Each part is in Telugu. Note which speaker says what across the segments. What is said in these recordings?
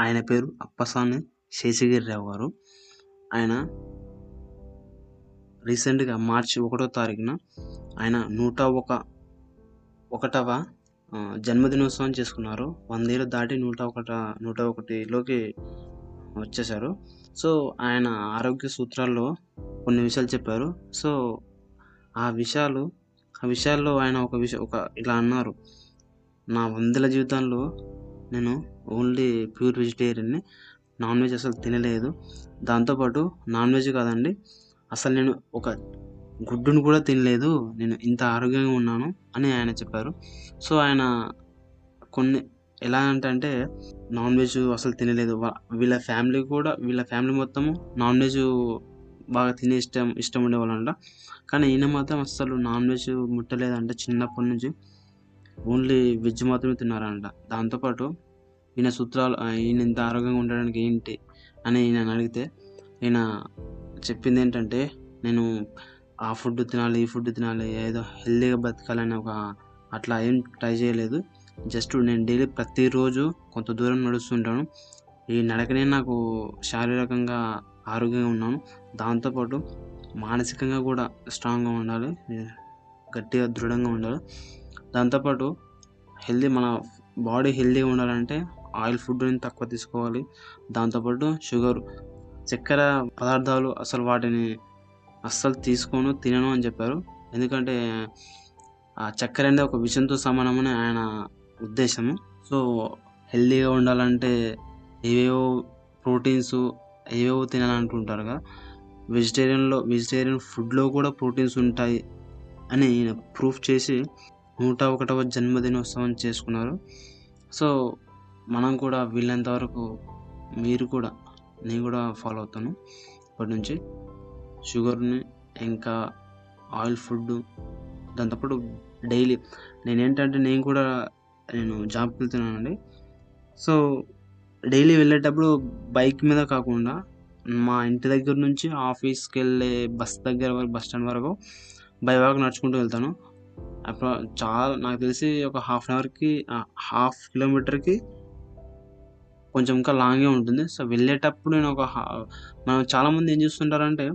Speaker 1: ఆయన పేరు అప్పసాని శేషగిరిరావు గారు. ఆయన రీసెంట్గా మార్చి ఒకటో తారీఖున ఆయన నూట ఒక ఒకటవ జన్మదినోత్సవం చేసుకున్నారు. వందేళ్ళు దాటి నూట ఒకట నూట ఒకటిలోకి వచ్చేసారు సో ఆయన ఆరోగ్య సూత్రాల్లో కొన్ని విషయాలు చెప్పారు. సో ఆ విషయాలు ఆ విషయాల్లో ఆయన ఒక విషయం ఒక ఇలా అన్నారు. నా వందల జీవితంలో నేను ఓన్లీ ప్యూర్ వెజిటేరియన్ని నాన్ వెజ్ అసలు తినలేదు. దాంతోపాటు నాన్ వెజ్ కాదండి అసలు నేను ఒక గుడ్డును కూడా తినలేదు నేను ఇంత ఆరోగ్యంగా ఉన్నాను అని ఆయన చెప్పారు. సో ఆయన కొన్ని ఎలా అంటే నాన్ వెజ్ అసలు తినలేదు. వీళ్ళ ఫ్యామిలీ కూడా వీళ్ళ ఫ్యామిలీ మొత్తము నాన్ వెజ్ బాగా తినే ఇష్టం ఇష్టం ఉండేవాళ్ళంట. కానీ ఈయన మాత్రం అసలు నాన్ వెజ్ ముట్టలేదంట చిన్నప్పటి నుంచి. ఓన్లీ వెజ్ మాత్రమే తిన్నారంట. దాంతోపాటు ఈయన సూత్రాలు ఈయన ఇంత ఆరోగ్యంగా ఉండడానికి ఏంటి అని ఈయన అడిగితే ఈయన చెప్పింది ఏంటంటే నేను ఆ ఫుడ్ తినాలి ఈ ఫుడ్ తినాలి ఏదో హెల్దీగా బతకాలని ఒక అట్లా ఏం ట్రై చేయలేదు. జస్ట్ నేను డైలీ ప్రతిరోజు కొంత దూరం నడుస్తుంటాను. ఈ నడకనే నాకు శారీరకంగా ఆరోగ్యంగా ఉన్నాను. దాంతోపాటు మానసికంగా కూడా స్ట్రాంగ్గా ఉండాలి గట్టిగా దృఢంగా ఉండాలి. దాంతోపాటు హెల్దీ మన బాడీ హెల్దీగా ఉండాలంటే ఆయిల్ ఫుడ్ తక్కువ తీసుకోవాలి. దాంతోపాటు షుగర్ చక్కెర పదార్థాలు అసలు వాటిని అస్సలు తీసుకోను తినను అని చెప్పారు. ఎందుకంటే ఆ చక్కెర అనేది ఒక విషంతో సమానమని ఆయన ఉద్దేశము. సో హెల్దీగా ఉండాలంటే ఏవేవో ప్రోటీన్స్ ఏవేవో తినాలనుకుంటారు కదా వెజిటేరియన్లో వెజిటేరియన్ ఫుడ్లో కూడా ప్రోటీన్స్ ఉంటాయి అని ప్రూఫ్ చేసి నూట ఒకటవ జన్మదినోత్సవం చేసుకున్నారు. సో మనం కూడా వీళ్ళంత వరకు మీరు కూడా నేను కూడా ఫాలో అవుతాను. ఇప్పటి నుంచి షుగర్ని ఇంకా ఆయిల్ ఫుడ్ దాంతోపాటు డైలీ నేనేంటంటే నేను కూడా నేను జాబ్కి వెళ్తున్నానండి. సో డైలీ వెళ్ళేటప్పుడు బైక్ మీద కాకుండా మా ఇంటి దగ్గర నుంచి ఆఫీస్కి వెళ్ళే బస్ దగ్గర వరకు బస్ స్టాండ్ వరకు బైవాక్ నడుచుకుంటూ వెళ్తాను. అప్పుడు చాలా నాకు తెలిసి ఒక హాఫ్ అన్ అవర్కి హాఫ్ కిలోమీటర్కి కొంచెం ఇంకా లాంగే ఉంటుంది. సో వెళ్ళేటప్పుడు నేను ఒక హా- మనం చాలామంది ఏం చేస్తుంటారంటే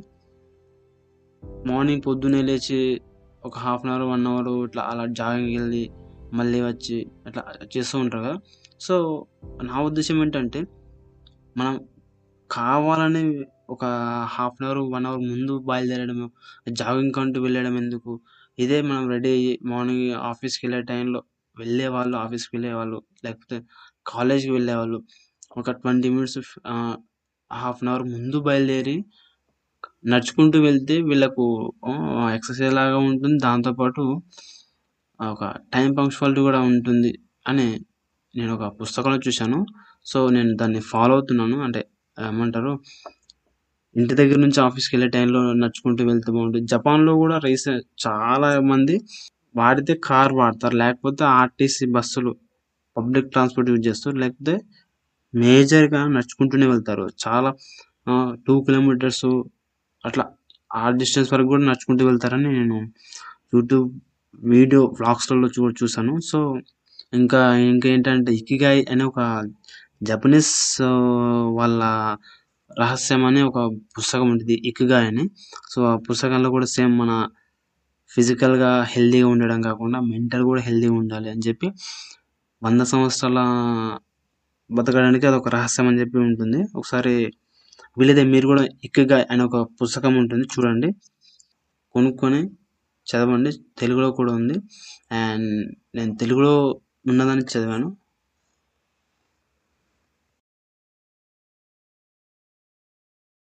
Speaker 1: మార్నింగ్ పొద్దున్నే లేచి ఒక half an hour one hour ఇట్లా అలా జాగింగ్ వెళ్ళి మళ్ళీ వచ్చి అట్లా చేస్తూ ఉంటారు కదా. సో నా ఉద్దేశం ఏంటంటే మనం కావాలని ఒక half an hour one hour ముందు బయలుదేరడం జాగింగ్ కంటూ వెళ్ళడం ఎందుకు? ఇదే మనం రెడీ అయ్యి మార్నింగ్ ఆఫీస్కి వెళ్ళే టైంలో వెళ్ళే వాళ్ళు ఆఫీస్కి వెళ్ళేవాళ్ళు లేకపోతే కాలేజ్కి వెళ్ళేవాళ్ళు. ఒక twenty minutes half an hour ముందు బయలుదేరి నడుచుకుంటూ వెళ్తే వీళ్ళకు ఎక్సర్సైజ్ లాగా ఉంటుంది. దాంతోపాటు ఒక టైం పంక్చువాలిటీ కూడా ఉంటుంది అని నేను ఒక పుస్తకంలో చూశాను. సో నేను దాన్ని ఫాలో అవుతున్నాను. అంటే ఏమంటారు? ఇంటి దగ్గర నుంచి ఆఫీస్కి వెళ్ళే టైంలో నడుచుకుంటూ వెళ్తే బాగుంటుంది. జపాన్లో కూడా రైస్ చాలా మంది వాడితే కార్ వాడతారు. లేకపోతే ఆర్టీసీ బస్సులు పబ్లిక్ ట్రాన్స్పోర్ట్ యూజ్ చేస్తారు. లేకపోతే మేజర్గా నడుచుకుంటూనే వెళ్తారు. చాలా టూ కిలోమీటర్స్ అట్లా ఆ డిస్టెన్స్ వరకు కూడా నడుచుకుంటూ వెళ్తారని నేను యూట్యూబ్ వీడియో వ్లాగ్స్లలో చూ చూసాను సో ఇంకా ఇంకేంటంటే ఇకిగాయ్ అనే ఒక జపనీస్ వాళ్ళ రహస్యం అనే ఒక పుస్తకం ఉంటుంది ఇకిగాయ్ అని. సో ఆ పుస్తకంలో కూడా సేమ్ మన ఫిజికల్గా హెల్దీగా ఉండడం కాకుండా మెంటల్ కూడా హెల్దీగా ఉండాలి అని చెప్పి వంద సంవత్సరాల బతకడానికి అది ఒక రహస్యం అని చెప్పి ఉంటుంది. ఒకసారి వీలైతే మీరు కూడా ఇక్కగా అనే ఒక పుస్తకం ఉంటుంది చూడండి. కొనుక్కొని చదవండి. తెలుగులో కూడా ఉంది. అండ్ నేను తెలుగులో ఉన్నదాన్ని చదివాను.